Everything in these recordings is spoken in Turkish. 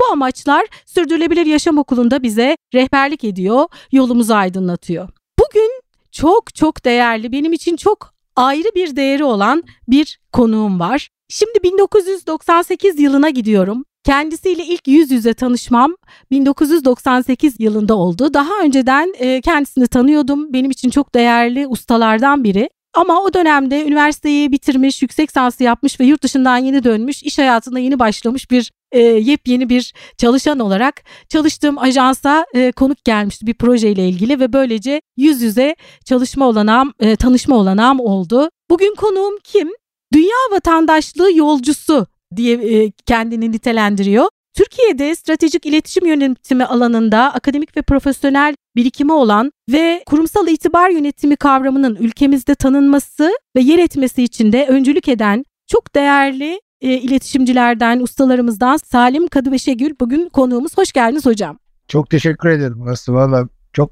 Bu amaçlar Sürdürülebilir Yaşam Okulu'nda bize rehberlik ediyor, yolumuzu aydınlatıyor. Bugün çok çok değerli, benim için çok ayrı bir değeri olan bir konuğum var. Şimdi 1998 yılına gidiyorum. Kendisiyle ilk yüz yüze tanışmam 1998 yılında oldu. Daha önceden kendisini tanıyordum. Benim için çok değerli ustalardan biri. Ama o dönemde üniversiteyi bitirmiş, yüksek lisansı yapmış ve yurt dışından yeni dönmüş, iş hayatında yeni başlamış bir e, yepyeni bir çalışan olarak çalıştığım ajansa e, konuk gelmişti bir projeyle ilgili ve böylece yüz yüze çalışma olanağım, e, tanışma olanağım oldu. Bugün konuğum kim? Dünya vatandaşlığı yolcusu diye e, kendini nitelendiriyor. Türkiye'de stratejik iletişim yönetimi alanında akademik ve profesyonel birikimi olan ve kurumsal itibar yönetimi kavramının ülkemizde tanınması ve yer etmesi için de öncülük eden çok değerli e, iletişimcilerden, ustalarımızdan Salim Kadıbeşegül bugün konuğumuz. Hoş geldiniz hocam. Çok teşekkür ederim aslında. Valla çok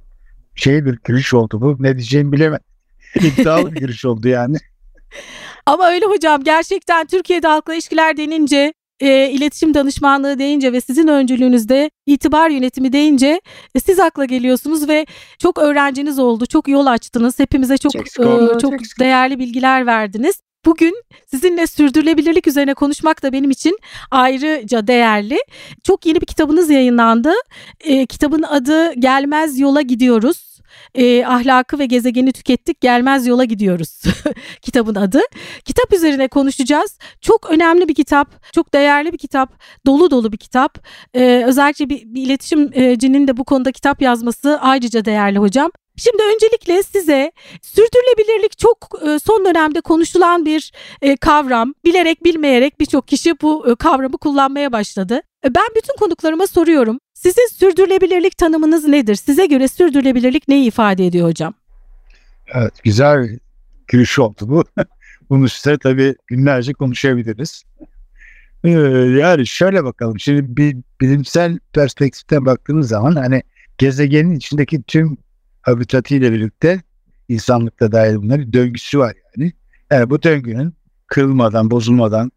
şey bir giriş oldu bu. Ne diyeceğimi bilemedim. İddialı bir giriş oldu yani. Ama öyle hocam gerçekten Türkiye'de halkla ilişkiler denince e, iletişim danışmanlığı deyince ve sizin öncülüğünüzde itibar yönetimi deyince e, siz akla geliyorsunuz ve çok öğrenciniz oldu, çok yol açtınız, hepimize çok çok, e, çok değerli bilgiler verdiniz. Bugün sizinle sürdürülebilirlik üzerine konuşmak da benim için ayrıca değerli. Çok yeni bir kitabınız yayınlandı. E, kitabın adı Gelmez Yola Gidiyoruz e, ahlakı ve gezegeni tükettik gelmez yola gidiyoruz kitabın adı. Kitap üzerine konuşacağız. Çok önemli bir kitap, çok değerli bir kitap, dolu dolu bir kitap. E, özellikle bir, bir iletişimcinin de bu konuda kitap yazması ayrıca değerli hocam. Şimdi öncelikle size sürdürülebilirlik çok son dönemde konuşulan bir kavram. Bilerek bilmeyerek birçok kişi bu kavramı kullanmaya başladı. Ben bütün konuklarıma soruyorum. Sizin sürdürülebilirlik tanımınız nedir? Size göre sürdürülebilirlik neyi ifade ediyor hocam? Evet, güzel giriş oldu bu. Bunu size tabii günlerce konuşabiliriz. Ee, yani şöyle bakalım. Şimdi bir bilimsel perspektiften baktığımız zaman hani gezegenin içindeki tüm habitatıyla birlikte insanlıkta dahil bunlar bir döngüsü var yani. Yani bu döngünün kırılmadan, bozulmadan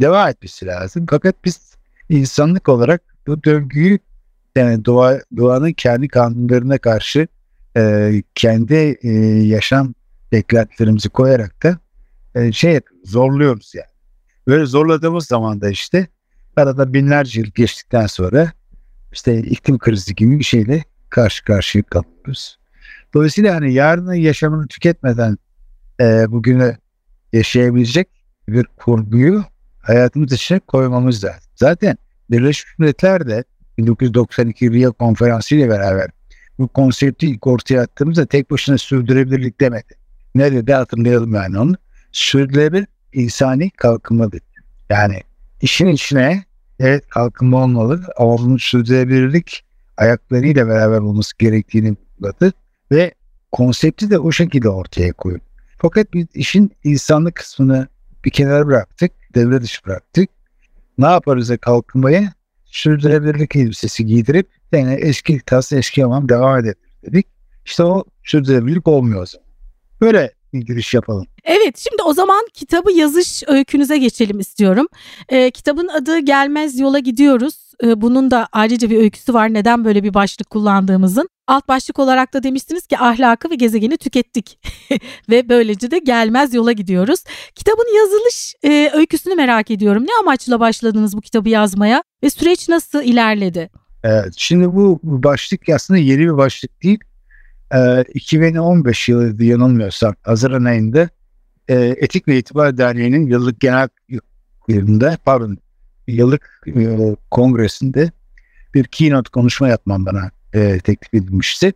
devam etmesi lazım. Fakat biz insanlık olarak bu döngüyü yani doğa, doğanın kendi kanunlarına karşı e, kendi e, yaşam beklentilerimizi koyarak da e, şey zorluyoruz yani. Böyle zorladığımız zaman da işte arada binlerce yıl geçtikten sonra işte iklim krizi gibi bir şeyle karşı karşıya kalıyoruz. Dolayısıyla hani yarının yaşamını tüketmeden e, bugünü yaşayabilecek bir kurguyu hayatımız içine koymamız lazım. Zaten Birleşmiş Milletler de 1992 Rio Konferansı ile beraber bu konsepti ilk ortaya attığımızda tek başına sürdürülebilirlik demedi. Ne dedi hatırlayalım yani onu. Sürdürülebilir insani kalkınma dedi. Yani işin içine evet kalkınma olmalı ama bunun sürdürülebilirlik ayaklarıyla beraber olması gerektiğini vurguladı ve konsepti de o şekilde ortaya koydu. Fakat biz işin insanlık kısmını bir kenara bıraktık, devre dışı bıraktık. Ne yaparız da kalkınmaya? Sürdürülebilirlik elbisesi giydirip yani eski tas eski hamam devam edelim dedik. İşte o sürdürülebilirlik olmuyor. Böyle bir giriş yapalım. Evet şimdi o zaman kitabı yazış öykünüze geçelim istiyorum. Ee, kitabın adı Gelmez Yola Gidiyoruz. Ee, bunun da ayrıca bir öyküsü var neden böyle bir başlık kullandığımızın. Alt başlık olarak da demiştiniz ki ahlakı ve gezegeni tükettik ve böylece de gelmez yola gidiyoruz. Kitabın yazılış e, öyküsünü merak ediyorum. Ne amaçla başladınız bu kitabı yazmaya ve süreç nasıl ilerledi? Evet, şimdi bu başlık aslında yeni bir başlık değil. Ee, 2015 yılı yanılmıyorsam Haziran ayında e, Etik ve İtibar Derneği'nin yıllık genel yılında pardon yıllık e, kongresinde bir keynote konuşma yapmam bana e, teklif edilmişti.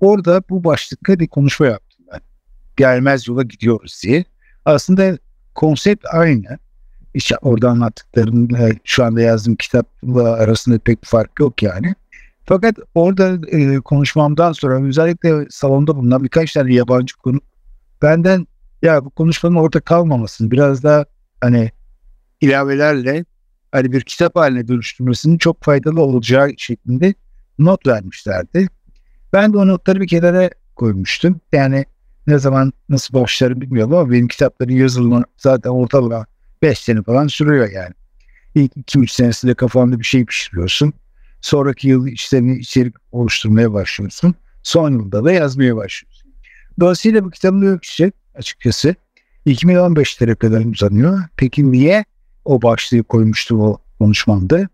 Orada bu başlıkta bir konuşma yaptım ben. Gelmez yola gidiyoruz diye. Aslında konsept aynı. İşte orada anlattıklarım e, şu anda yazdığım kitapla arasında pek bir fark yok yani. Fakat orada e, konuşmamdan sonra özellikle salonda bulunan birkaç tane yabancı konu benden ya bu konuşmanın orada kalmamasını biraz daha hani ilavelerle hani bir kitap haline dönüştürmesinin çok faydalı olacağı şeklinde not vermişlerdi. Ben de o notları bir kenara koymuştum. Yani ne zaman nasıl başlarım bilmiyorum ama benim kitapların yazılımı zaten ortalama 5 sene falan sürüyor yani. İlk 2-3 senesinde kafanda bir şey pişiriyorsun. Sonraki yıl işte içerik oluşturmaya başlıyorsun. Son yılda da yazmaya başlıyorsun. Dolayısıyla bu kitabın öyküsü açıkçası 2015'lere kadar uzanıyor. Peki niye o başlığı koymuştum o konuşmamda?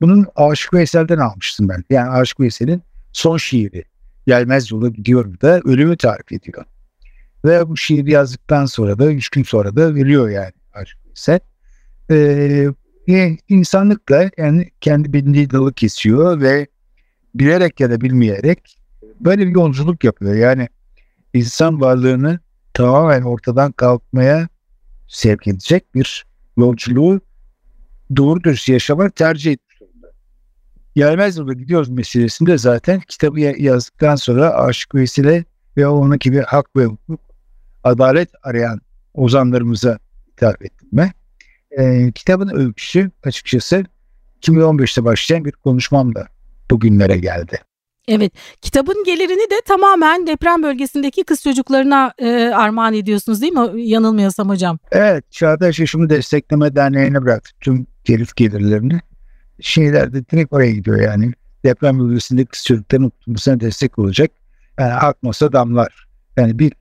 Bunun Aşık Veysel'den almıştım ben. Yani Aşık Veysel'in son şiiri. Gelmez yola gidiyor da ölümü tarif ediyor. Ve bu şiiri yazdıktan sonra da üç gün sonra da veriyor yani Aşık Veysel. Ee, insanlıkla yani kendi bildiği dalı kesiyor ve bilerek ya da bilmeyerek böyle bir yolculuk yapıyor. Yani insan varlığını tamamen ortadan kalkmaya sevk edecek bir yolculuğu doğru dürüst yaşamak tercih durumda. Gelmez yolda gidiyoruz meselesinde zaten kitabı yazdıktan sonra Aşık Veysile ve onun gibi hak ve hukuk, adalet arayan ozanlarımıza hitap ettim ben. Ee, kitabın öyküsü açıkçası 2015'te başlayan bir konuşmamda bugünlere geldi. Evet, kitabın gelirini de tamamen deprem bölgesindeki kız çocuklarına e, armağan ediyorsunuz değil mi? Yanılmıyorsam hocam. Evet, Çağdaş Yaşamı Destekleme Derneği'ne bıraktık tüm telif gelirlerini. Şeyler de direkt oraya gidiyor yani. Deprem bölgesindeki kız çocukların okumasına destek olacak. Yani akmasa damlar. Yani bir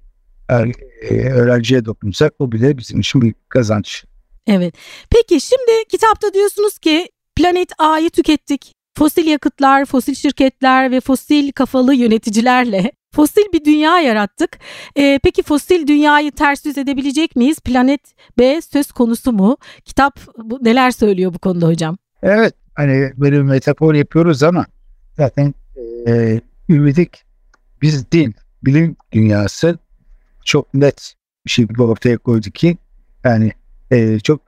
e, öğrenciye dokunsak o bile bizim için bir kazanç. Evet. Peki şimdi kitapta diyorsunuz ki planet A'yı tükettik fosil yakıtlar, fosil şirketler ve fosil kafalı yöneticilerle fosil bir dünya yarattık. Ee, peki fosil dünyayı ters yüz edebilecek miyiz? Planet B söz konusu mu? Kitap bu, neler söylüyor bu konuda hocam? Evet hani böyle bir metafor yapıyoruz ama zaten e, ümidik biz değil bilim dünyası çok net bir şekilde ortaya koydu ki yani e, çok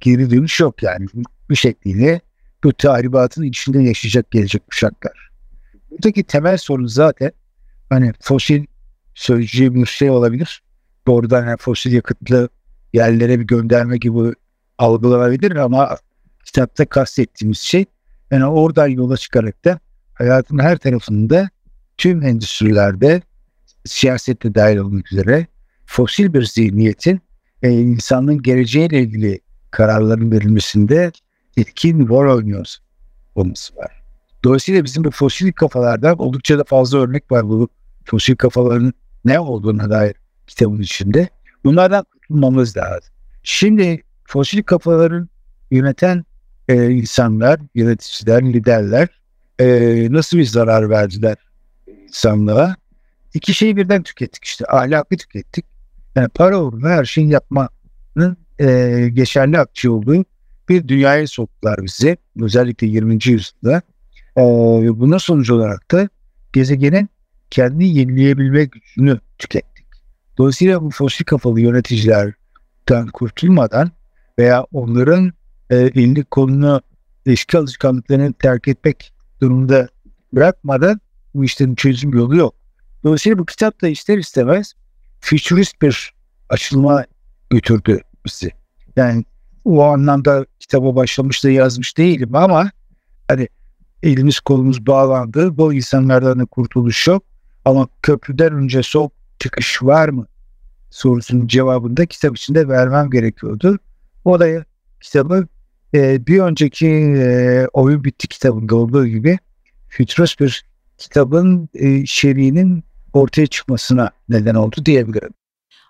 geri dönüş yok yani bir şekliyle bu tahribatın içinde yaşayacak gelecek kuşaklar. Buradaki temel sorun zaten hani fosil sözcüğü bir şey olabilir. Doğrudan yani fosil yakıtlı yerlere bir gönderme gibi algılanabilir ama kitapta kastettiğimiz şey yani oradan yola çıkarak da hayatın her tarafında tüm endüstrilerde siyasette dahil olmak üzere fosil bir zihniyetin e, insanın geleceğiyle ilgili kararların verilmesinde etkin rol oynuyor olması var. Dolayısıyla bizim bu fosil kafalardan oldukça da fazla örnek var bu fosil kafaların ne olduğuna dair kitabın içinde. Bunlardan kurtulmamız lazım. Şimdi fosil kafaların yöneten e, insanlar, yöneticiler, liderler e, nasıl bir zarar verdiler insanlığa? İki şeyi birden tükettik işte. Ahlakı tükettik. Yani para uğruna her şeyi yapmanın e, geçerli akçı olduğu bir dünyaya soktular bizi. Özellikle 20. yüzyılda. Ee, buna sonuç olarak da gezegenin kendi yenileyebilme gücünü tükettik. Dolayısıyla bu fosil kafalı yöneticilerden kurtulmadan veya onların e, elini kolunu eski alışkanlıklarını terk etmek durumunda bırakmadan bu işlerin çözüm yolu yok. Dolayısıyla bu kitap da ister istemez futurist bir açılma götürdü bizi. Yani o anlamda kitaba başlamış da yazmış değilim ama hani elimiz kolumuz bağlandı. Bu insanlardan da kurtuluş yok. Ama köprüden önce sol çıkış var mı? sorusunun cevabını da kitap içinde vermem gerekiyordu. O da kitabı e, bir önceki e, Oyun Bitti kitabında olduğu gibi fütürist bir kitabın e, şerinin ortaya çıkmasına neden oldu diyebilirim.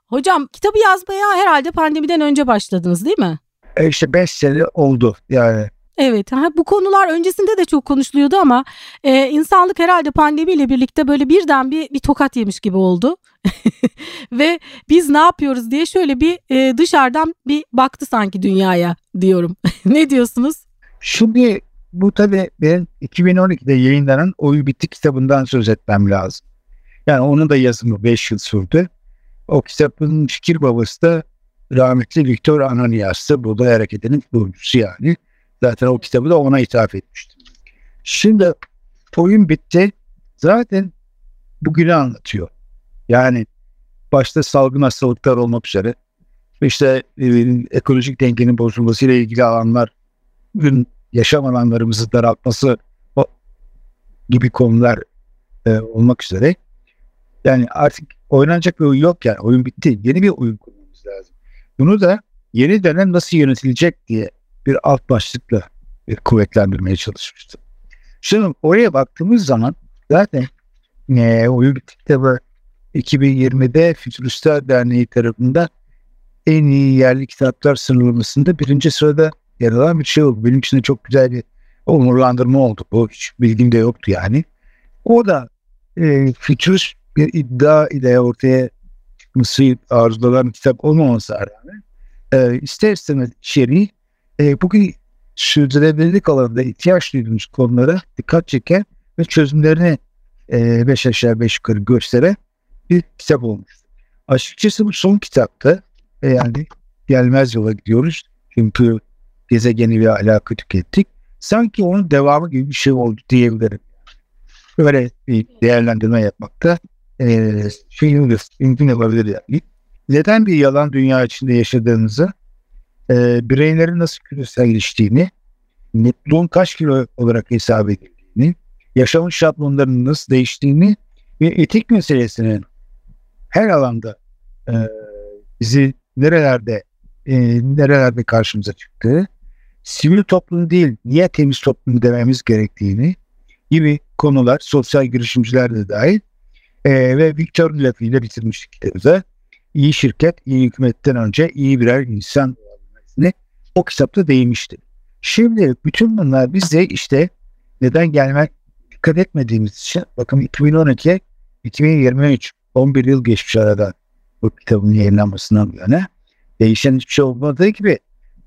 Hocam kitabı yazmaya herhalde pandemiden önce başladınız değil mi? E işte 5 sene oldu yani. Evet, bu konular öncesinde de çok konuşuluyordu ama e, insanlık herhalde pandemiyle birlikte böyle birden bir, bir tokat yemiş gibi oldu. Ve biz ne yapıyoruz diye şöyle bir e, dışarıdan bir baktı sanki dünyaya diyorum. ne diyorsunuz? Şimdi bu tabii ben 2012'de yayınlanan Oyu Bitti kitabından söz etmem lazım. Yani onun da yazımı 5 yıl sürdü. O kitabın fikir babası da rahmetli Viktor Ananias'tı. Buğday Hareketi'nin kurucusu yani. Zaten o kitabı da ona ithaf etmiştim. Şimdi oyun bitti. Zaten bugünü anlatıyor. Yani başta salgın hastalıklar olmak üzere işte e, ekolojik dengenin bozulmasıyla ilgili alanlar bugün yaşam alanlarımızı daraltması gibi konular e, olmak üzere yani artık oynanacak bir oyun yok yani oyun bitti yeni bir oyun kurmamız lazım. Bunu da yeni dönem nasıl yönetilecek diye bir alt başlıkla bir kuvvetlendirmeye çalışmıştım. Şimdi oraya baktığımız zaman zaten e, oyun bu 2020'de Fütüristler Derneği tarafından en iyi yerli kitaplar sıralamasında birinci sırada yer alan bir şey oldu. Benim için de çok güzel bir onurlandırma oldu. Bu hiç bilgim de yoktu yani. O da e, fütürist bir iddia ile ortaya çıkması arzulanan kitap olmaması rağmen e, ister istemez içeriği e, bugün sürdürülebilirlik alanında ihtiyaç duyduğumuz konulara dikkat çeken ve çözümlerini e, beş aşağı beş yukarı gösteren bir kitap olmuş. Açıkçası bu son kitapta e, yani gelmez yola gidiyoruz. Çünkü gezegeni ve alaka tükettik. Sanki onun devamı gibi bir şey oldu diyebilirim. Böyle bir değerlendirme yapmakta e, şey mümkün olabilir yani. Neden bir yalan dünya içinde yaşadığınızı, e, bireylerin nasıl küreselleştiğini, mutluluğun kaç kilo olarak hesap edildiğini, yaşamın şablonlarının nasıl değiştiğini ve etik meselesinin her alanda e, bizi nerelerde e, nerelerde karşımıza çıktığı, sivil toplum değil, niye temiz toplum dememiz gerektiğini gibi konular, sosyal girişimciler de dahil e, ve Victor lafıyla bitirmiştik kitabı. İyi şirket, iyi hükümetten önce iyi birer insan olabilmesine o kitapta değinmişti. Şimdi bütün bunlar bize işte neden gelmek dikkat etmediğimiz için bakın 2012 2023 11 yıl geçmiş arada bu kitabın yayınlanmasından bu yana değişen hiçbir şey olmadığı gibi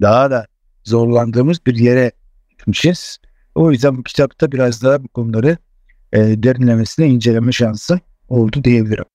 daha da zorlandığımız bir yere gitmişiz. O yüzden bu kitapta biraz daha bu konuları e, derinlemesine inceleme şansı oldu diyebilirim.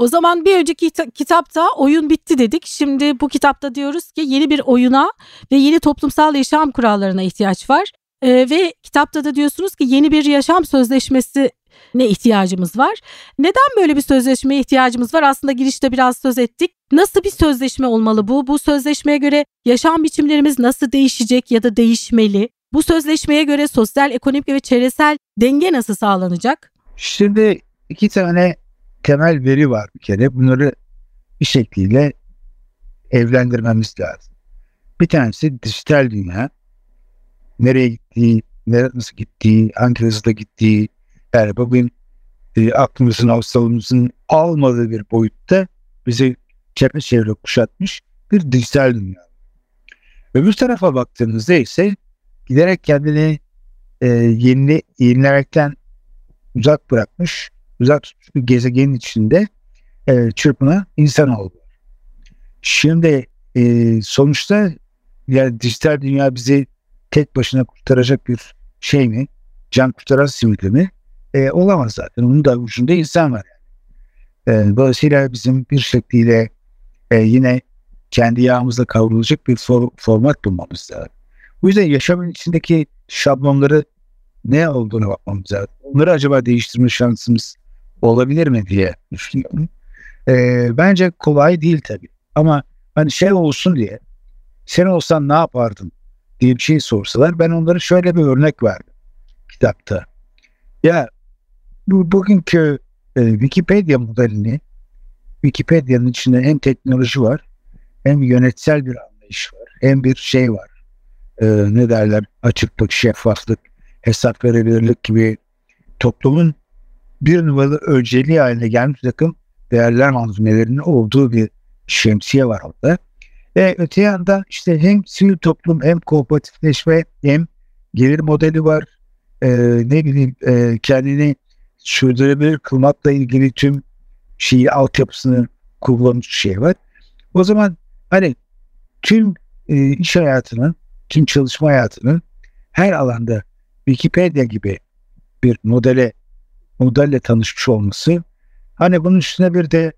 O zaman bir önceki kitapta oyun bitti dedik. Şimdi bu kitapta diyoruz ki yeni bir oyuna ve yeni toplumsal yaşam kurallarına ihtiyaç var. Ee, ve kitapta da diyorsunuz ki yeni bir yaşam sözleşmesi ne ihtiyacımız var? Neden böyle bir sözleşmeye ihtiyacımız var? Aslında girişte biraz söz ettik. Nasıl bir sözleşme olmalı bu? Bu sözleşmeye göre yaşam biçimlerimiz nasıl değişecek ya da değişmeli? Bu sözleşmeye göre sosyal, ekonomik ve çevresel denge nasıl sağlanacak? Şimdi iki tane temel veri var bir kere. Bunları bir şekilde evlendirmemiz lazım. Bir tanesi dijital dünya. Nereye gittiği, nereye nasıl gittiği, hangi hızda gittiği. Yani bugün e, aklımızın, hafızalımızın almadığı bir boyutta bizi çevre kuşatmış bir dijital dünya. Öbür tarafa baktığınızda ise giderek kendini e, yeni, yenilemekten uzak bırakmış uzak bir gezegenin içinde e, çırpına insan oldu. Şimdi e, sonuçta yani dijital dünya bizi tek başına kurtaracak bir şey mi? Can kurtaran simidi mi? E, olamaz zaten. Onun da ucunda insan var. Yani. E, dolayısıyla bizim bir şekliyle e, yine kendi yağımızla kavrulacak bir for, format bulmamız lazım. Bu yüzden yaşamın içindeki şablonları ne olduğunu bakmamız lazım. Onları acaba değiştirme şansımız olabilir mi diye düşünüyorum. E, bence kolay değil tabii. Ama hani şey olsun diye sen olsan ne yapardın diye bir şey sorsalar ben onlara şöyle bir örnek verdim kitapta. Ya bu bugünkü e, Wikipedia modelini Wikipedia'nın içinde hem teknoloji var hem yönetsel bir anlayış var hem bir şey var. E, ne derler açıklık, şeffaflık, hesap verebilirlik gibi toplumun bir numaralı önceliği haline gelmiş takım değerler malzemelerinin olduğu bir şemsiye var orada. Ve öte yanda işte hem sivil toplum hem kooperatifleşme hem gelir modeli var. Ee, ne bileyim e, kendini sürdürülebilir kılmakla ilgili tüm şeyi altyapısını kullanmış şey var. O zaman hani tüm e, iş hayatının, tüm çalışma hayatının her alanda Wikipedia gibi bir modele modelle tanışmış olması. Hani bunun üstüne bir de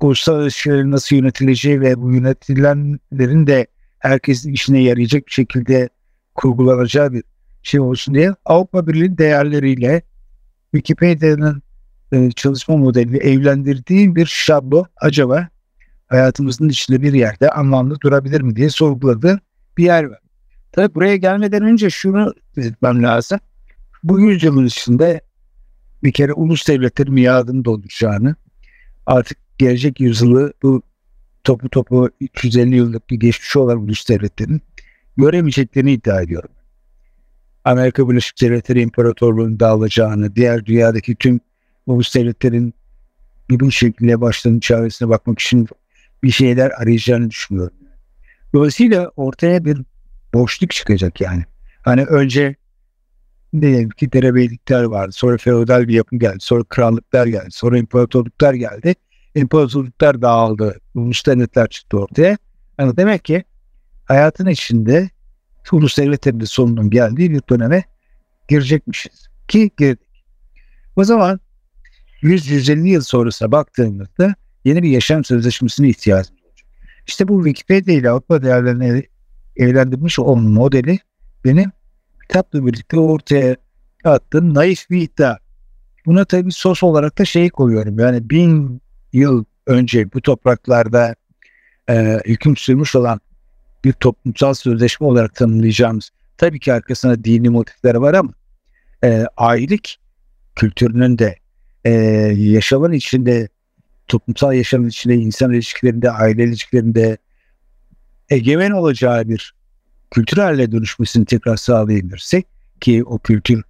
ulusal ilişkilerin nasıl yönetileceği ve bu yönetilenlerin de herkesin işine yarayacak bir şekilde kurgulanacağı bir şey olsun diye Avrupa Birliği değerleriyle Wikipedia'nın e, çalışma modelini evlendirdiği bir şablon acaba hayatımızın içinde bir yerde anlamlı durabilir mi diye sorguladığı bir yer var. Tabii buraya gelmeden önce şunu belirtmem lazım. Bu yüzyılın içinde bir kere ulus devletlerin miadını dolduracağını, artık gelecek yüzyılı bu topu topu 350 yıllık bir geçmişi olan ulus devletlerin göremeyeceklerini iddia ediyorum. Amerika Birleşik Devletleri İmparatorluğu'nun dağılacağını, diğer dünyadaki tüm ulus devletlerin bir şekilde başlarının çaresine bakmak için bir şeyler arayacağını düşünüyorum. Dolayısıyla ortaya bir boşluk çıkacak yani. Hani önce diyelim ki derebeylikler vardı. Sonra feodal bir yapım geldi. Sonra krallıklar geldi. Sonra imparatorluklar geldi. İmparatorluklar dağıldı. Ulus devletler çıktı ortaya. Yani demek ki hayatın içinde ulus devletlerin de sonunun geldiği bir döneme girecekmişiz. Ki girdik. O zaman 100-150 yıl sonrasına baktığımızda yeni bir yaşam sözleşmesine ihtiyacımız olacak. İşte bu Wikipedia ile Avrupa değerlerini evlendirmiş olan modeli benim kitapla birlikte ortaya attığım naif bir iddia. Buna tabii sos olarak da şey koyuyorum. Yani bin yıl önce bu topraklarda e, hüküm sürmüş olan bir toplumsal sözleşme olarak tanımlayacağımız tabii ki arkasında dini motifleri var ama e, ailelik kültürünün de e, yaşamın içinde toplumsal yaşamın içinde insan ilişkilerinde aile ilişkilerinde egemen olacağı bir kültür haline dönüşmesini tekrar sağlayabilirsek ki o kültür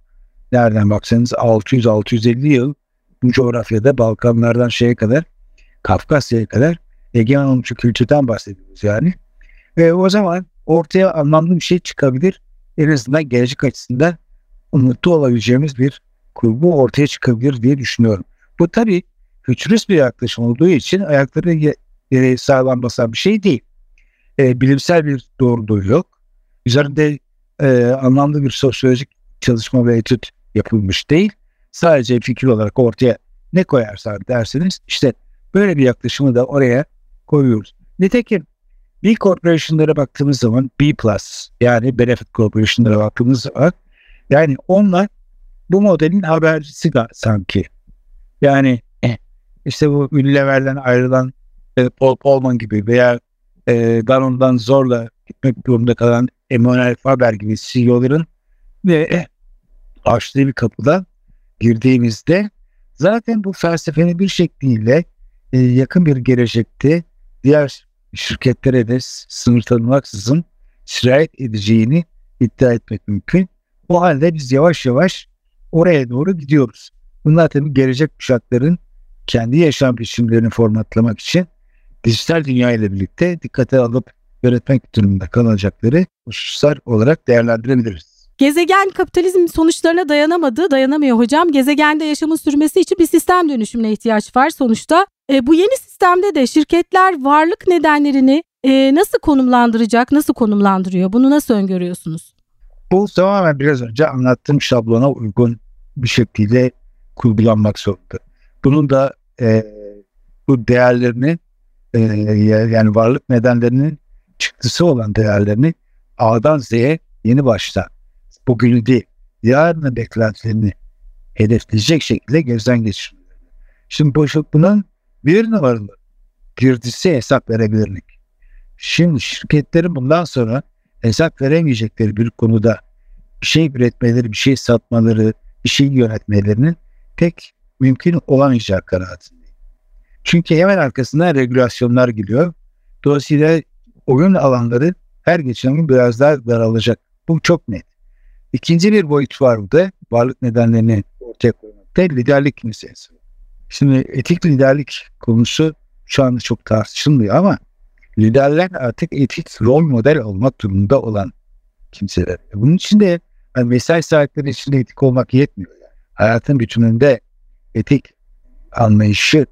nereden baksanız 600-650 yıl bu coğrafyada Balkanlardan şeye kadar Kafkasya'ya kadar egemen olmuş kültürden bahsediyoruz yani. Ve o zaman ortaya anlamlı bir şey çıkabilir. En azından gelecek açısından umutlu olabileceğimiz bir kurgu ortaya çıkabilir diye düşünüyorum. Bu tabii fütürist bir yaklaşım olduğu için ayakları yere sağlam basan bir şey değil. E, bilimsel bir doğruluğu yok. Üzerinde e, anlamlı bir sosyolojik çalışma ve etüt yapılmış değil. Sadece fikir olarak ortaya ne koyarsan derseniz işte böyle bir yaklaşımı da oraya koyuyoruz. Nitekim B Corporation'lara baktığımız zaman B Plus yani Benefit Corporation'lara baktığımız zaman yani onlar bu modelin habercisi sanki. Yani eh, işte bu Unilever'den ayrılan e, Paul Polman gibi veya e, Danone'dan zorla gitmek durumunda kalan Emmanuel Faber gibi CEO'ların ve açtığı bir kapıdan girdiğimizde zaten bu felsefenin bir şekliyle e, yakın bir gelecekte diğer şirketlere de sınır tanımaksızın sirayet edeceğini iddia etmek mümkün. O halde biz yavaş yavaş oraya doğru gidiyoruz. Bunlar tabii gelecek kuşakların kendi yaşam biçimlerini formatlamak için dijital dünya ile birlikte dikkate alıp yönetmek durumunda kalacakları hususlar olarak değerlendirebiliriz. Gezegen kapitalizm sonuçlarına dayanamadı, dayanamıyor hocam. Gezegende yaşamın sürmesi için bir sistem dönüşümüne ihtiyaç var sonuçta. E, bu yeni sistemde de şirketler varlık nedenlerini e, nasıl konumlandıracak, nasıl konumlandırıyor? Bunu nasıl öngörüyorsunuz? Bu tamamen biraz önce anlattığım şablona uygun bir şekilde kurgulanmak zorunda. Bunun da e, bu değerlerini e, yani varlık nedenlerinin çıktısı olan değerlerini A'dan Z'ye yeni başta bugünü değil yarının beklentilerini hedefleyecek şekilde gözden geçirmeleri. Şimdi boşluk bunun bir numaralı girdisi hesap verebilirlik. Şimdi şirketlerin bundan sonra hesap veremeyecekleri bir konuda bir şey üretmeleri, bir şey satmaları, bir şey yönetmelerinin pek mümkün olamayacağı kanaatindeyim. Çünkü hemen arkasından regülasyonlar geliyor. Dolayısıyla oyun alanları her geçen gün biraz daha daralacak. Bu çok net. İkinci bir boyut var burada. Varlık nedenlerini ortaya koymakta liderlik meselesi. Şimdi etik liderlik konusu şu anda çok tartışılmıyor ama liderler artık etik rol model olmak durumunda olan kimseler. Bunun için de yani mesai sahipleri için de etik olmak yetmiyor. Yani. Hayatın bütününde etik anlayışı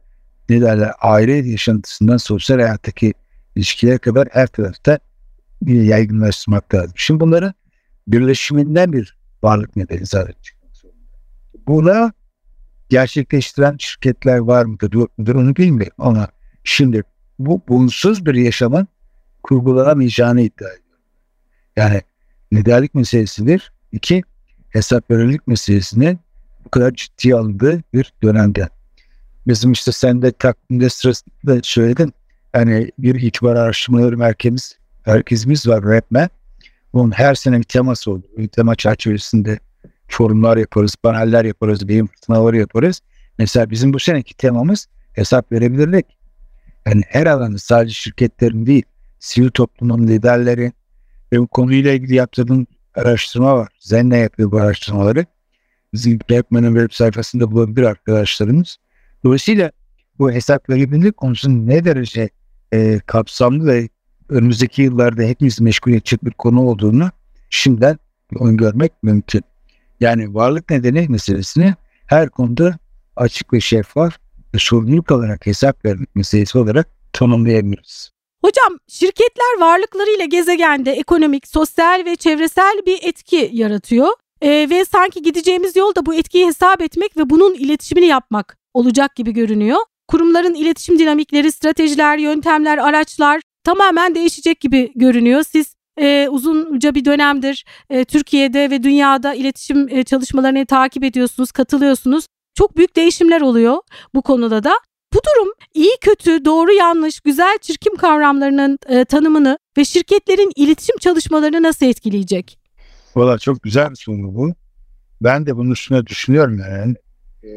ne derler aile yaşantısından sosyal hayattaki ilişkiler kadar her tarafta yaygınlaştırmak lazım. Şimdi bunları birleşiminden bir varlık nedeni zaten çıkmak. Buna gerçekleştiren şirketler var mıdır yok mudur onu bilmiyorum ama şimdi bu bunsuz bir yaşamın kurgulanamayacağını iddia ediyorum. Yani liderlik meselesidir. İki, hesap verirlik meselesinin bu kadar ciddiye alındığı bir dönemde. Bizim işte sen de takvimde sırasında söyledin. Hani bir itibar araştırmaları merkezimiz, merkezimiz var REPME. Bunun her sene bir teması olur. Bir tema çerçevesinde forumlar yaparız, paneller yaparız, beyin fırtınaları yaparız. Mesela bizim bu seneki temamız hesap verebilirlik. Yani her alanı sadece şirketlerin değil, sivil toplumun liderleri ve bu konuyla ilgili yaptığım araştırma var. Zenne yapıyor bu araştırmaları. Bizim Blackman'ın web sayfasında bulabilir arkadaşlarımız. Dolayısıyla bu hesap verebilirlik konusunun ne derece e, kapsamlı ve önümüzdeki yıllarda hepimiz meşgul edecek bir konu olduğunu şimdiden öngörmek mümkün. Yani varlık nedeni meselesini her konuda açık ve şeffaf ve sorumluluk olarak hesap vermek meselesi olarak tanımlayabiliriz. Hocam şirketler varlıklarıyla gezegende ekonomik, sosyal ve çevresel bir etki yaratıyor. Ee, ve sanki gideceğimiz yol da bu etkiyi hesap etmek ve bunun iletişimini yapmak olacak gibi görünüyor. Kurumların iletişim dinamikleri, stratejiler, yöntemler, araçlar tamamen değişecek gibi görünüyor. Siz e, uzunca bir dönemdir e, Türkiye'de ve dünyada iletişim e, çalışmalarını takip ediyorsunuz, katılıyorsunuz. Çok büyük değişimler oluyor bu konuda da. Bu durum iyi kötü, doğru yanlış, güzel çirkin kavramlarının e, tanımını ve şirketlerin iletişim çalışmalarını nasıl etkileyecek? Valla çok güzel bir soru bu. Ben de bunun üstüne düşünüyorum yani. E,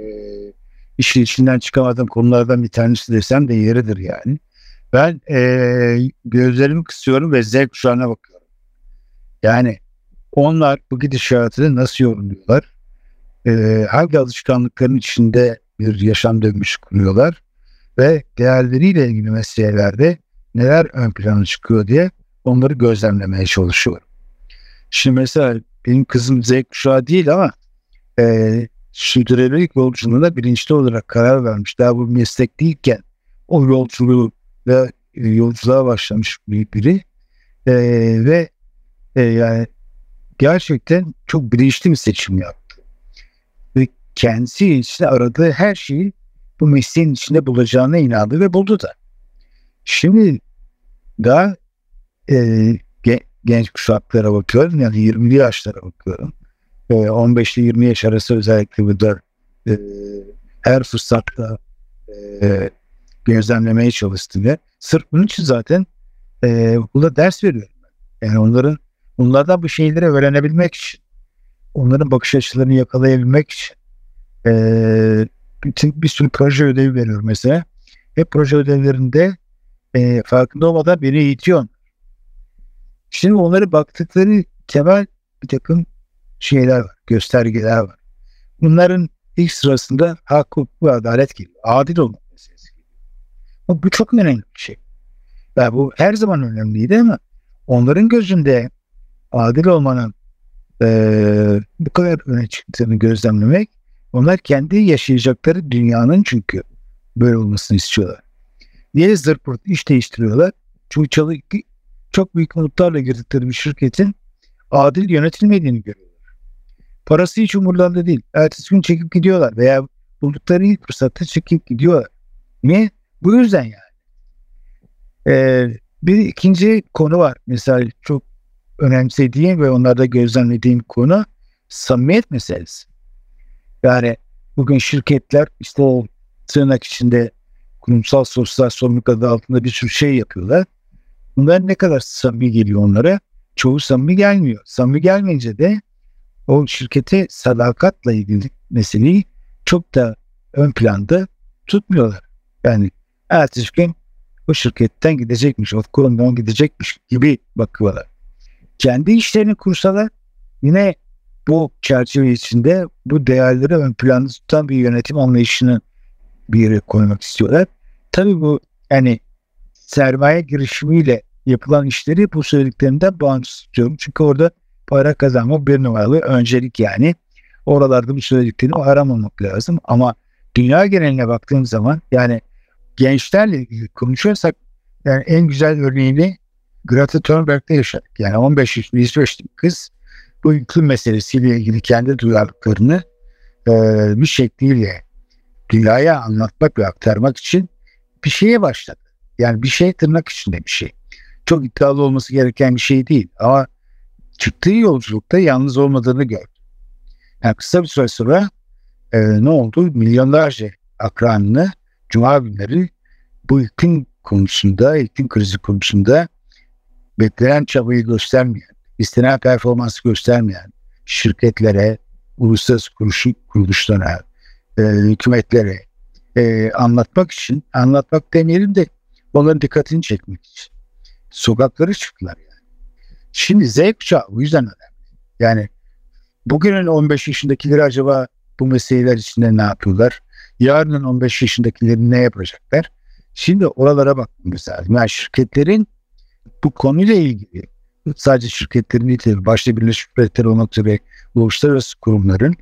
işin içinden çıkamadığım konulardan bir tanesi desem de yeridir yani. Ben e, gözlerimi kısıyorum ve Z kuşağına bakıyorum. Yani onlar bu gidişatı nasıl yorumluyorlar? E, hangi alışkanlıkların içinde bir yaşam dönmüş kuruyorlar? Ve değerleriyle ilgili meselelerde neler ön plana çıkıyor diye onları gözlemlemeye çalışıyorum. Şimdi mesela benim kızım Z kuşağı değil ama e, sürdürülebilirlik yolculuğuna bilinçli olarak karar vermiş. Daha bu meslek değilken o yolculuğu ve e, yolculuğa başlamış biri e, ve e, yani gerçekten çok bilinçli bir seçim yaptı. Ve kendisi için aradığı her şeyi bu mesleğin içinde bulacağına inandı ve buldu da. Şimdi daha e, ge, genç kuşaklara bakıyorum yani 20'li yaşlara bakıyorum. E, 15 ile 20 yaş arası özellikle burada e, her fırsatta e, gözlemlemeye çalıştım ve sırf bunun için zaten e, okulda ders veriyorum. Yani onların onlardan bu şeyleri öğrenebilmek için, onların bakış açılarını yakalayabilmek için e, bütün bir sürü proje ödevi veriyorum mesela. Ve proje ödevlerinde e, farkında olmadan beni eğitiyor. Şimdi onları baktıkları temel bir takım şeyler var, göstergeler var. Bunların ilk sırasında hak, hukuk ve adalet geliyor. Adil olmak bu çok önemli bir şey. Yani bu her zaman önemliydi ama onların gözünde adil olmanın e, bu kadar öne çıktığını gözlemlemek onlar kendi yaşayacakları dünyanın çünkü böyle olmasını istiyorlar. Niye zırpırt iş değiştiriyorlar? Çünkü çalı, çok büyük umutlarla girdikleri bir şirketin adil yönetilmediğini görüyorlar. Parası hiç umurlarında değil. Ertesi gün çekip gidiyorlar veya buldukları ilk fırsatta çekip gidiyorlar. Niye? Bu yüzden yani. Ee, bir ikinci konu var. Mesela çok önemsediğim ve onlarda gözlemlediğim konu samimiyet meselesi. Yani bugün şirketler işte o tırnak içinde kurumsal sosyal sorumluluk adı altında bir sürü şey yapıyorlar. Bunlar ne kadar samimi geliyor onlara? Çoğu samimi gelmiyor. Samimi gelmeyince de o şirkete sadakatla ilgili meseleyi çok da ön planda tutmuyorlar. Yani ertesi gün o şirketten gidecekmiş, o kurumdan gidecekmiş gibi bakıyorlar. Kendi işlerini kursalar yine bu çerçeve içinde bu değerleri ön planda tutan bir yönetim anlayışını bir yere koymak istiyorlar. Tabii bu yani sermaye girişimiyle yapılan işleri bu söylediklerinden bağımsız tutuyorum. Çünkü orada para kazanmak bir numaralı öncelik yani. Oralarda bu söylediklerini aramamak lazım. Ama dünya geneline baktığım zaman yani gençlerle konuşuyorsak yani en güzel örneğini Greta Thunberg'de yaşadık. Yani 15 yaşında İsveçli kız bu iklim meselesiyle ilgili kendi duyarlılıklarını e, bir şekliyle dünyaya anlatmak ve aktarmak için bir şeye başladı. Yani bir şey tırnak içinde bir şey. Çok iddialı olması gereken bir şey değil ama çıktığı yolculukta yalnız olmadığını gördü. Yani kısa bir süre sonra e, ne oldu? Milyonlarca akranını Cuma günleri bu iklim konusunda, iklim krizi konusunda beklenen çabayı göstermeyen, istenen performansı göstermeyen şirketlere, uluslararası kuruluş, kuruluşlara, e, hükümetlere e, anlatmak için, anlatmak demeyelim de onların dikkatini çekmek için. Sokaklara çıktılar. Şimdi Z kuşağı o yüzden önemli. Yani bugünün 15 yaşındakileri acaba bu meseleler içinde ne yapıyorlar? Yarının 15 yaşındakileri ne yapacaklar? Şimdi oralara bakmamız lazım. Yani şirketlerin bu konuyla ilgili sadece şirketlerin değil, başta Birleşmiş Milletler olmak üzere uluslararası kurumların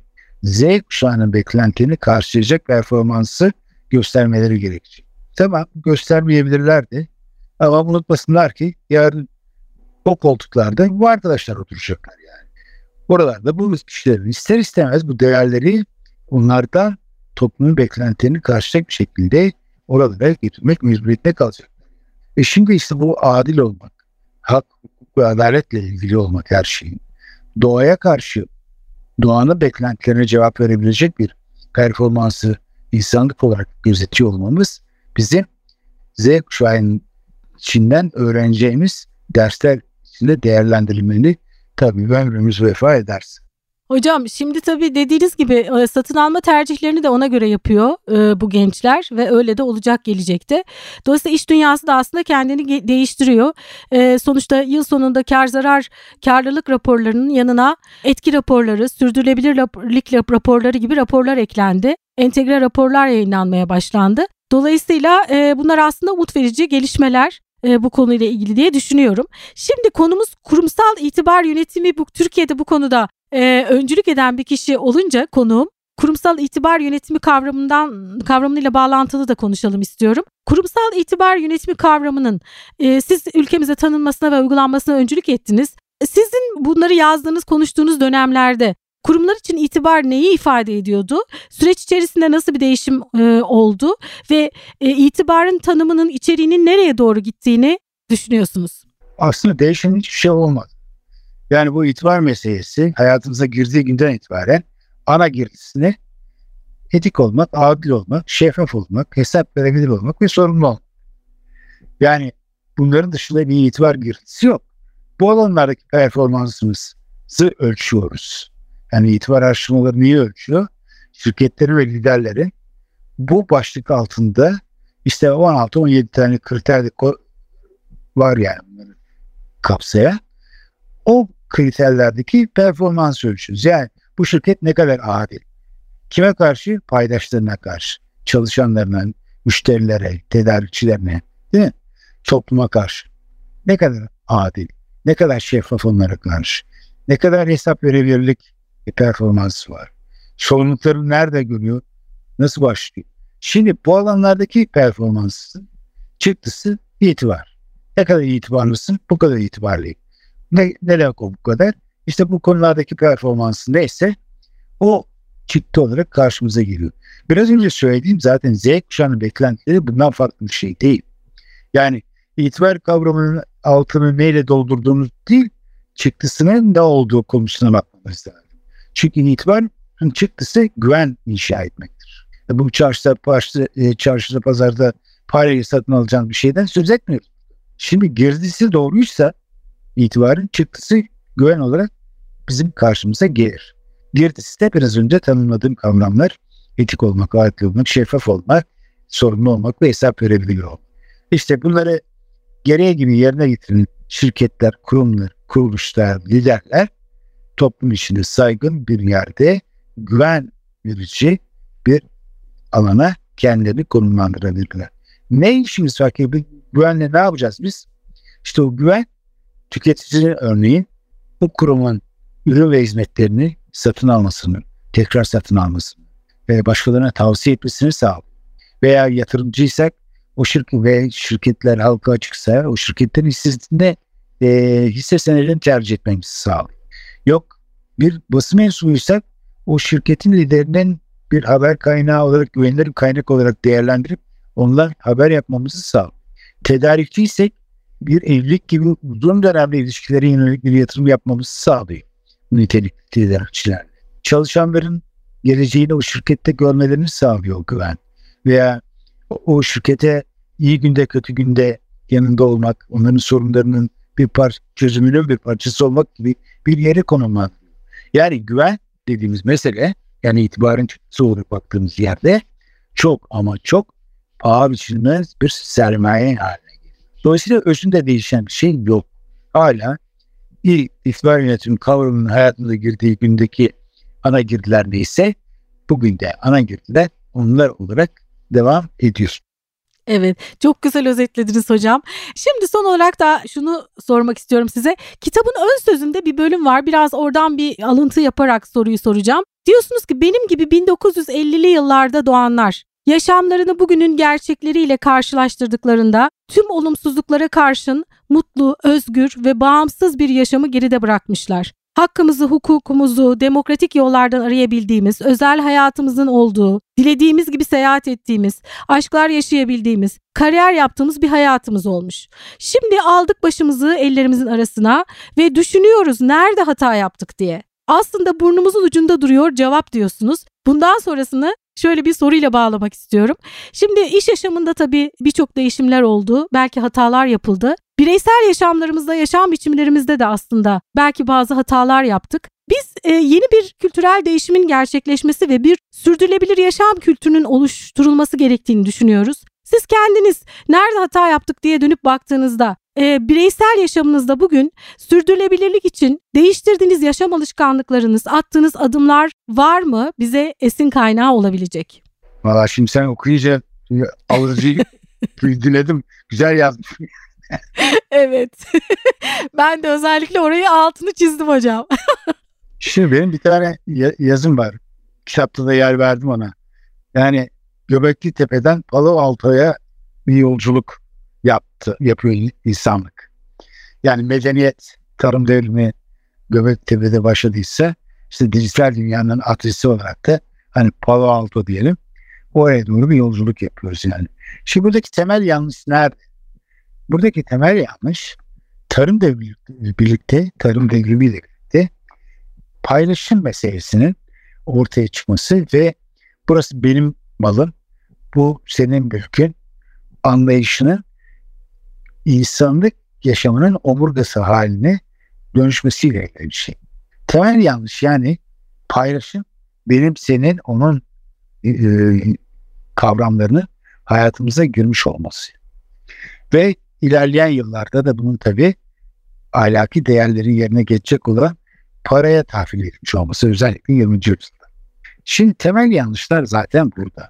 Z kuşağının beklentilerini karşılayacak performansı göstermeleri gerekecek. Tamam göstermeyebilirlerdi ama unutmasınlar ki yarın o koltuklarda bu arkadaşlar oturacaklar yani. Oralarda bu kişilerin ister istemez bu değerleri onlardan toplumun beklentilerini karşılayacak bir şekilde oralara getirmek mecburiyetine kalacak. E şimdi işte bu adil olmak, hak, hukuk ve adaletle ilgili olmak her şeyin. Doğaya karşı, doğanın beklentilerine cevap verebilecek bir performansı insanlık olarak gözetiyor olmamız bizim Z kuşağının içinden öğreneceğimiz dersler içinde değerlendirilmeli. Tabii ömrümüz vefa ederse. Hocam şimdi tabii dediğiniz gibi e, satın alma tercihlerini de ona göre yapıyor e, bu gençler ve öyle de olacak gelecekte. Dolayısıyla iş dünyası da aslında kendini değiştiriyor. E, sonuçta yıl sonunda kar zarar karlılık raporlarının yanına etki raporları, sürdürülebilirlik raporları gibi raporlar eklendi. Entegre raporlar yayınlanmaya başlandı. Dolayısıyla bunlar aslında umut verici gelişmeler bu konuyla ilgili diye düşünüyorum. Şimdi konumuz kurumsal itibar yönetimi bu Türkiye'de bu konuda e, öncülük eden bir kişi olunca konuğum kurumsal itibar yönetimi kavramından kavramıyla bağlantılı da konuşalım istiyorum. Kurumsal itibar yönetimi kavramının e, siz ülkemize tanınmasına ve uygulanmasına öncülük ettiniz. Sizin bunları yazdığınız, konuştuğunuz dönemlerde kurumlar için itibar neyi ifade ediyordu? Süreç içerisinde nasıl bir değişim e, oldu ve e, itibarın tanımının içeriğinin nereye doğru gittiğini düşünüyorsunuz? Aslında değişen hiçbir şey olmadı. Yani bu itibar meselesi hayatımıza girdiği günden itibaren ana girdisini etik olmak, adil olmak, şeffaf olmak, hesap verebilir olmak ve sorumlu olmak. Yani bunların dışında bir itibar girdisi yok. Bu alanlardaki performansımızı ölçüyoruz. Yani itibar araştırmaları niye ölçüyor? Şirketleri ve liderleri bu başlık altında işte 16-17 tane kriter var yani kapsayan. O kriterlerdeki performans ölçüyoruz. Yani bu şirket ne kadar adil? Kime karşı? Paydaşlarına karşı. Çalışanlarına, müşterilere, tedarikçilerine, değil mi? Topluma karşı. Ne kadar adil? Ne kadar şeffaf onlara karşı? Ne kadar hesap verebilirlik bir performansı var? Sorumlulukları nerede görüyor? Nasıl başlıyor? Şimdi bu alanlardaki performansın çıktısı itibar. Ne kadar itibarlısın? Bu kadar itibarlıyım. Ne, ne demek o bu kadar? İşte bu konulardaki performansı neyse o çıktı olarak karşımıza geliyor. Biraz önce söylediğim zaten Z kuşağının beklentileri bundan farklı bir şey değil. Yani itibar kavramının altını neyle doldurduğunuz değil, çıktısının ne olduğu konusuna bakmamız lazım. Çünkü itibarın çıktısı güven inşa etmektir. E, bu çarşıda, çarşıda, e, çarşıda pazarda parayı satın alacağınız bir şeyden söz etmiyoruz. Şimdi girdisi doğruysa itibarın çıktısı güven olarak bizim karşımıza gelir. Girdisi de biraz önce tanımladığım kavramlar etik olmak, adil olmak, şeffaf olmak, sorumlu olmak ve hesap verebiliyor olmak. İşte bunları gereği gibi yerine getiren şirketler, kurumlar, kuruluşlar, liderler toplum içinde saygın bir yerde güven verici bir alana kendilerini konumlandırabilirler. Ne işimiz var ki? Güvenle ne yapacağız biz? İşte o güven tüketicinin örneğin bu kurumun ürün ve hizmetlerini satın almasını, tekrar satın almasını ve başkalarına tavsiye etmesini sağlıyor. Veya yatırımcıysak o şirket ve şirketler halka açıksa o şirketlerin hissesinde e, hisse senedini tercih etmemizi sağlıyor. Yok bir basın mensubuysak o şirketin liderinin bir haber kaynağı olarak güvenilir kaynak olarak değerlendirip onlar haber yapmamızı sağlıyor. Tedarikçiysek bir evlilik gibi uzun dönemli ilişkilere yönelik bir yatırım yapmamızı sağlıyor. Nitelikli tedarikçilerle. Çalışanların geleceğini o şirkette görmelerini sağlıyor güven. Veya o, o şirkete iyi günde kötü günde yanında olmak, onların sorunlarının bir par çözümünün bir parçası olmak gibi bir yere konumlandırıyor. Yani güven dediğimiz mesele yani itibarın çıktısı olarak baktığımız yerde çok ama çok paha biçilmez bir sermaye haline geliyor. Dolayısıyla özünde değişen bir şey yok. Hala bir itibar yönetimi kavramının hayatımıza girdiği gündeki ana girdiler neyse bugün de ana girdiler onlar olarak devam ediyor. Evet, çok güzel özetlediniz hocam. Şimdi son olarak da şunu sormak istiyorum size. Kitabın ön sözünde bir bölüm var. Biraz oradan bir alıntı yaparak soruyu soracağım. Diyorsunuz ki benim gibi 1950'li yıllarda doğanlar yaşamlarını bugünün gerçekleriyle karşılaştırdıklarında tüm olumsuzluklara karşın mutlu, özgür ve bağımsız bir yaşamı geride bırakmışlar. Hakkımızı, hukukumuzu demokratik yollardan arayabildiğimiz, özel hayatımızın olduğu, dilediğimiz gibi seyahat ettiğimiz, aşklar yaşayabildiğimiz, kariyer yaptığımız bir hayatımız olmuş. Şimdi aldık başımızı ellerimizin arasına ve düşünüyoruz nerede hata yaptık diye. Aslında burnumuzun ucunda duruyor cevap diyorsunuz. Bundan sonrasını şöyle bir soruyla bağlamak istiyorum. Şimdi iş yaşamında tabii birçok değişimler oldu. Belki hatalar yapıldı. Bireysel yaşamlarımızda, yaşam biçimlerimizde de aslında belki bazı hatalar yaptık. Biz e, yeni bir kültürel değişimin gerçekleşmesi ve bir sürdürülebilir yaşam kültürünün oluşturulması gerektiğini düşünüyoruz. Siz kendiniz nerede hata yaptık diye dönüp baktığınızda e, bireysel yaşamınızda bugün sürdürülebilirlik için değiştirdiğiniz yaşam alışkanlıklarınız, attığınız adımlar var mı? Bize esin kaynağı olabilecek. Valla şimdi sen okuyunca alıcıyı dinledim. Güzel yazmış. Evet. ben de özellikle orayı altını çizdim hocam. Şimdi benim bir tane yazım var. Kitapta da yer verdim ona. Yani Göbekli Tepe'den Palo Alto'ya bir yolculuk yaptı, yapıyor insanlık. Yani medeniyet, tarım devrimi Göbektepe'de başladıysa işte dijital dünyanın adresi olarak da hani Palo Alto diyelim oraya doğru bir yolculuk yapıyoruz yani. Şimdi buradaki temel yanlış nerede? Buradaki temel yanlış tarım devrimiyle birlikte, tarım devrimiyle birlikte paylaşım meselesinin ortaya çıkması ve burası benim malım, bu senin mülkün anlayışının insanlık yaşamının omurgası haline dönüşmesiyle ilgili bir şey. Temel yanlış yani paylaşım benim senin onun e, kavramlarını hayatımıza girmiş olması. Ve ilerleyen yıllarda da bunun tabi ahlaki değerlerin yerine geçecek olan paraya tahvil edilmiş olması özellikle 20. yüzyılda. Şimdi temel yanlışlar zaten burada.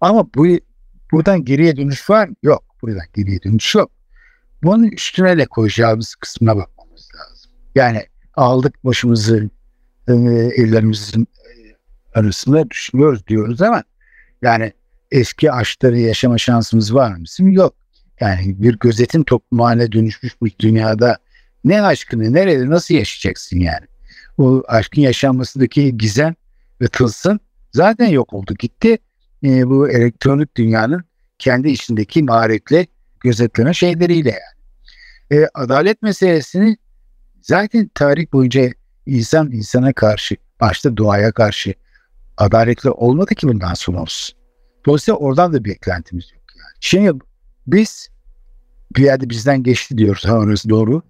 Ama bu buradan geriye dönüş var mı? Yok. Buradan geriye dönüş yok. Bunun üstüne de koyacağımız kısmına bakmamız lazım. Yani aldık başımızı e, ellerimizin e, arasında düşünüyoruz diyoruz ama yani eski aşkları yaşama şansımız var mı? Yok. Yani bir gözetim toplumu haline dönüşmüş bu dünyada ne aşkını nerede nasıl yaşayacaksın yani? O aşkın yaşanmasındaki gizem ve tılsım zaten yok oldu gitti. E, bu elektronik dünyanın kendi içindeki maharetle gözetleme şeyleriyle yani. E, adalet meselesini zaten tarih boyunca insan insana karşı, başta doğaya karşı adaletli olmadı ki bundan sonra olsun. Dolayısıyla oradan da bir beklentimiz yok. Yani. Şimdi biz bir yerde bizden geçti diyoruz. Ha orası doğru.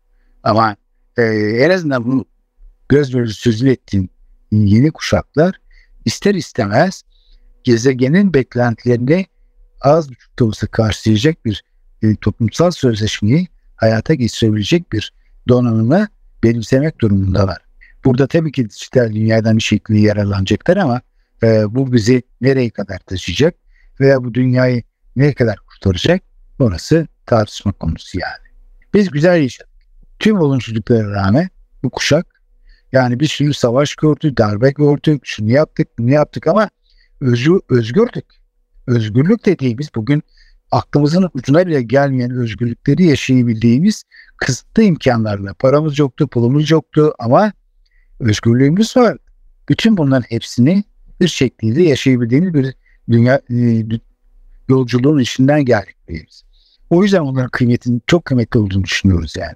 Ama e, en azından bunu göz gözü sözünü ettiğim yeni kuşaklar ister istemez gezegenin beklentilerini az buçuk da olsa karşılayacak bir e, toplumsal sözleşmeyi hayata geçirebilecek bir donanımı benimsemek durumundalar. Burada tabii ki dijital dünyadan bir şekilde yararlanacaklar ama e, bu bizi nereye kadar taşıyacak veya bu dünyayı nereye kadar kurtaracak orası tartışma konusu yani. Biz güzel yaşadık. Tüm olumsuzluklara rağmen bu kuşak yani bir sürü savaş gördük, darbe gördük, şunu yaptık, bunu yaptık ama özgür, özgürdük. Özgürlük dediğimiz bugün aklımızın ucuna bile gelmeyen özgürlükleri yaşayabildiğimiz kısıtlı imkanlarla. Paramız yoktu, pulumuz yoktu ama özgürlüğümüz var. Bütün bunların hepsini bir şekilde yaşayabildiğimiz bir dünya e, yolculuğun içinden geldik biz. O yüzden onların kıymetinin çok kıymetli olduğunu düşünüyoruz yani.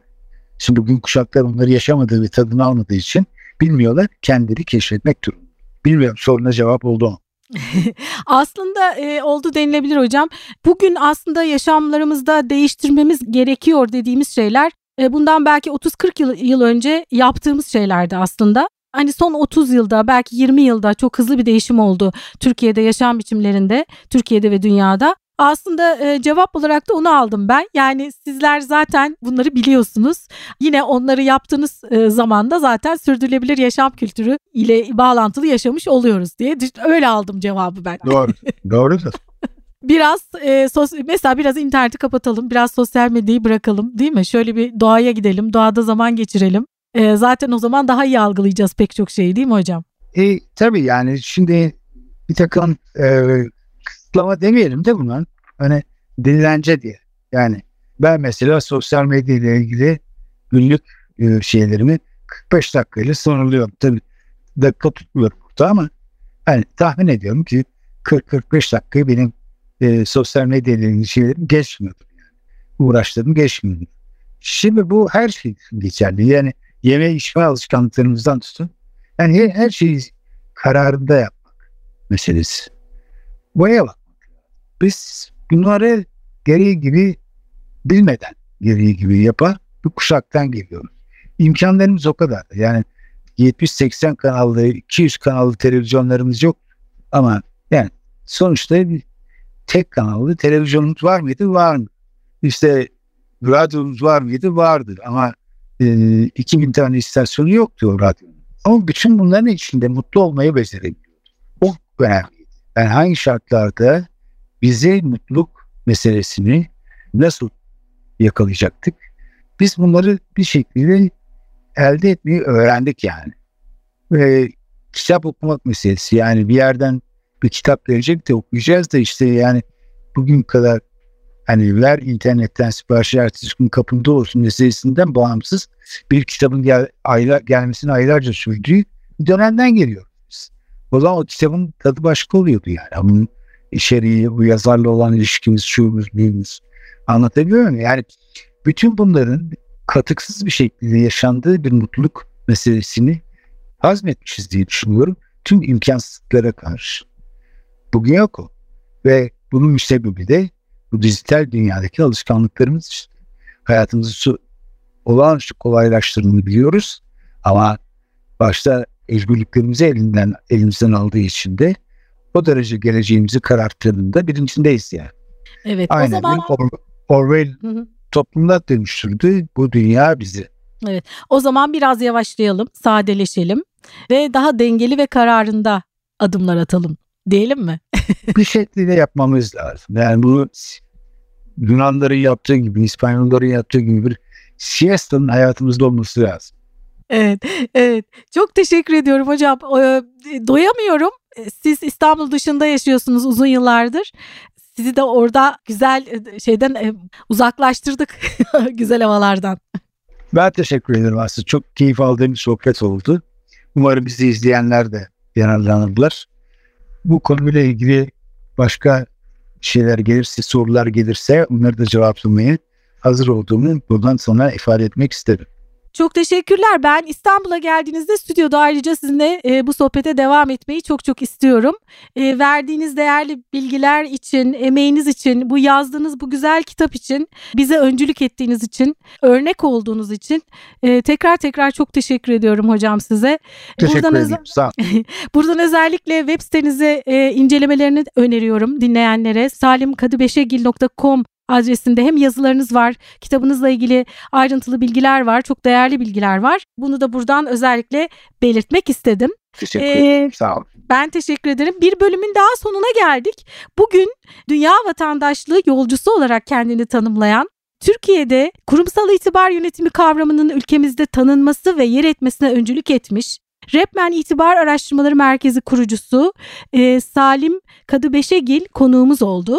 Şimdi bugün kuşaklar onları yaşamadığı ve tadını almadığı için bilmiyorlar, kendileri keşfetmek durumunda. Bilmiyorum soruna cevap oldu mu? aslında e, oldu denilebilir hocam. Bugün aslında yaşamlarımızda değiştirmemiz gerekiyor dediğimiz şeyler e, bundan belki 30-40 yıl, yıl önce yaptığımız şeylerdi aslında. Hani son 30 yılda belki 20 yılda çok hızlı bir değişim oldu Türkiye'de yaşam biçimlerinde, Türkiye'de ve dünyada. Aslında e, cevap olarak da onu aldım ben. Yani sizler zaten bunları biliyorsunuz. Yine onları yaptığınız e, zamanda zaten sürdürülebilir yaşam kültürü ile bağlantılı yaşamış oluyoruz diye öyle aldım cevabı ben. Doğru. Doğrudur. biraz e, sos mesela biraz interneti kapatalım, biraz sosyal medyayı bırakalım, değil mi? Şöyle bir doğaya gidelim, doğada zaman geçirelim. E, zaten o zaman daha iyi algılayacağız pek çok şeyi, değil mi hocam? E, tabii yani şimdi bir takım e, kısıtlama demeyelim de bunlar. Hani dinlence diye. Yani ben mesela sosyal medya ile ilgili günlük e, şeylerimi 45 dakikayla sınırlıyorum. Tabii dakika tutmuyorum burada ama hani tahmin ediyorum ki 40-45 dakikayı benim e, sosyal medya ile ilgili şeylerim geçmiyordur. Yani. Uğraştığım geçmiyordur. Şimdi bu her şey geçerli. Yani yeme içme alışkanlıklarımızdan tutun. Yani her şeyi kararında yapmak meselesi. Buraya bak. Biz bunları gereği gibi bilmeden gereği gibi yapar bir kuşaktan geliyoruz. İmkanlarımız o kadar. Yani 70-80 kanallı, 200 kanallı televizyonlarımız yok. Ama yani sonuçta bir tek kanallı televizyonumuz var mıydı? Var mı? İşte radyomuz var mıydı? Vardı. Ama e, 2000 tane istasyonu yoktu o radyonun. Ama bütün bunların içinde mutlu olmayı becerebiliyordu. O önemli. Yani hangi şartlarda bize mutluluk meselesini nasıl yakalayacaktık? Biz bunları bir şekilde elde etmeyi öğrendik yani. Ve kitap okumak meselesi yani bir yerden bir kitap verecek de okuyacağız da işte yani bugün kadar hani ver internetten sipariş ertesi kapında olsun meselesinden bağımsız bir kitabın gel, aylar, gelmesine aylarca sürdüğü bir dönemden geliyoruz. O zaman o kitabın tadı başka oluyordu yani. Bunun içeriği, bu yazarla olan ilişkimiz, şuumuz, büyümüz. Anlatabiliyor muyum? Yani bütün bunların katıksız bir şekilde yaşandığı bir mutluluk meselesini hazmetmişiz diye düşünüyorum. Tüm imkansızlıklara karşı. Bugün yok o. Ve bunun sebebi de bu dijital dünyadaki alışkanlıklarımız işte. Hayatımızı su, olağanüstü kolaylaştırdığını biliyoruz. Ama başta özgürlüklerimizi elinden, elimizden aldığı için de o derece geleceğimizi kararttığında birincindeyiz yani. Evet Aynen. o zaman... Or Orwell hı hı. toplumda dönüştürdü bu dünya bizi. Evet o zaman biraz yavaşlayalım, sadeleşelim ve daha dengeli ve kararında adımlar atalım diyelim mi? bir şekilde yapmamız lazım. Yani bu Yunanların yaptığı gibi, İspanyolların yaptığı gibi bir siesta'nın hayatımızda olması lazım. Evet, evet. Çok teşekkür ediyorum hocam. Doyamıyorum. Siz İstanbul dışında yaşıyorsunuz uzun yıllardır. Sizi de orada güzel şeyden uzaklaştırdık güzel havalardan. Ben teşekkür ederim aslında. Çok keyif aldığım bir sohbet oldu. Umarım bizi izleyenler de yararlanırlar. Bu konuyla ilgili başka şeyler gelirse, sorular gelirse onları da cevaplamaya hazır olduğumu buradan sonra ifade etmek isterim. Çok teşekkürler. Ben İstanbul'a geldiğinizde stüdyoda ayrıca sizinle e, bu sohbete devam etmeyi çok çok istiyorum. E, verdiğiniz değerli bilgiler için, emeğiniz için, bu yazdığınız bu güzel kitap için, bize öncülük ettiğiniz için, örnek olduğunuz için e, tekrar tekrar çok teşekkür ediyorum hocam size. Teşekkür Buradan ederim. Sağ Buradan özellikle web sitenizi e, incelemelerini öneriyorum dinleyenlere. salimkadıbeşegil.com adresinde hem yazılarınız var, kitabınızla ilgili ayrıntılı bilgiler var, çok değerli bilgiler var. Bunu da buradan özellikle belirtmek istedim. Teşekkür ederim. Ee, Sağ olun. Ben teşekkür ederim. Bir bölümün daha sonuna geldik. Bugün dünya vatandaşlığı yolcusu olarak kendini tanımlayan Türkiye'de kurumsal itibar yönetimi kavramının ülkemizde tanınması ve yer etmesine öncülük etmiş Repmen İtibar Araştırmaları Merkezi kurucusu e, Salim Kadıbeşegil konuğumuz oldu.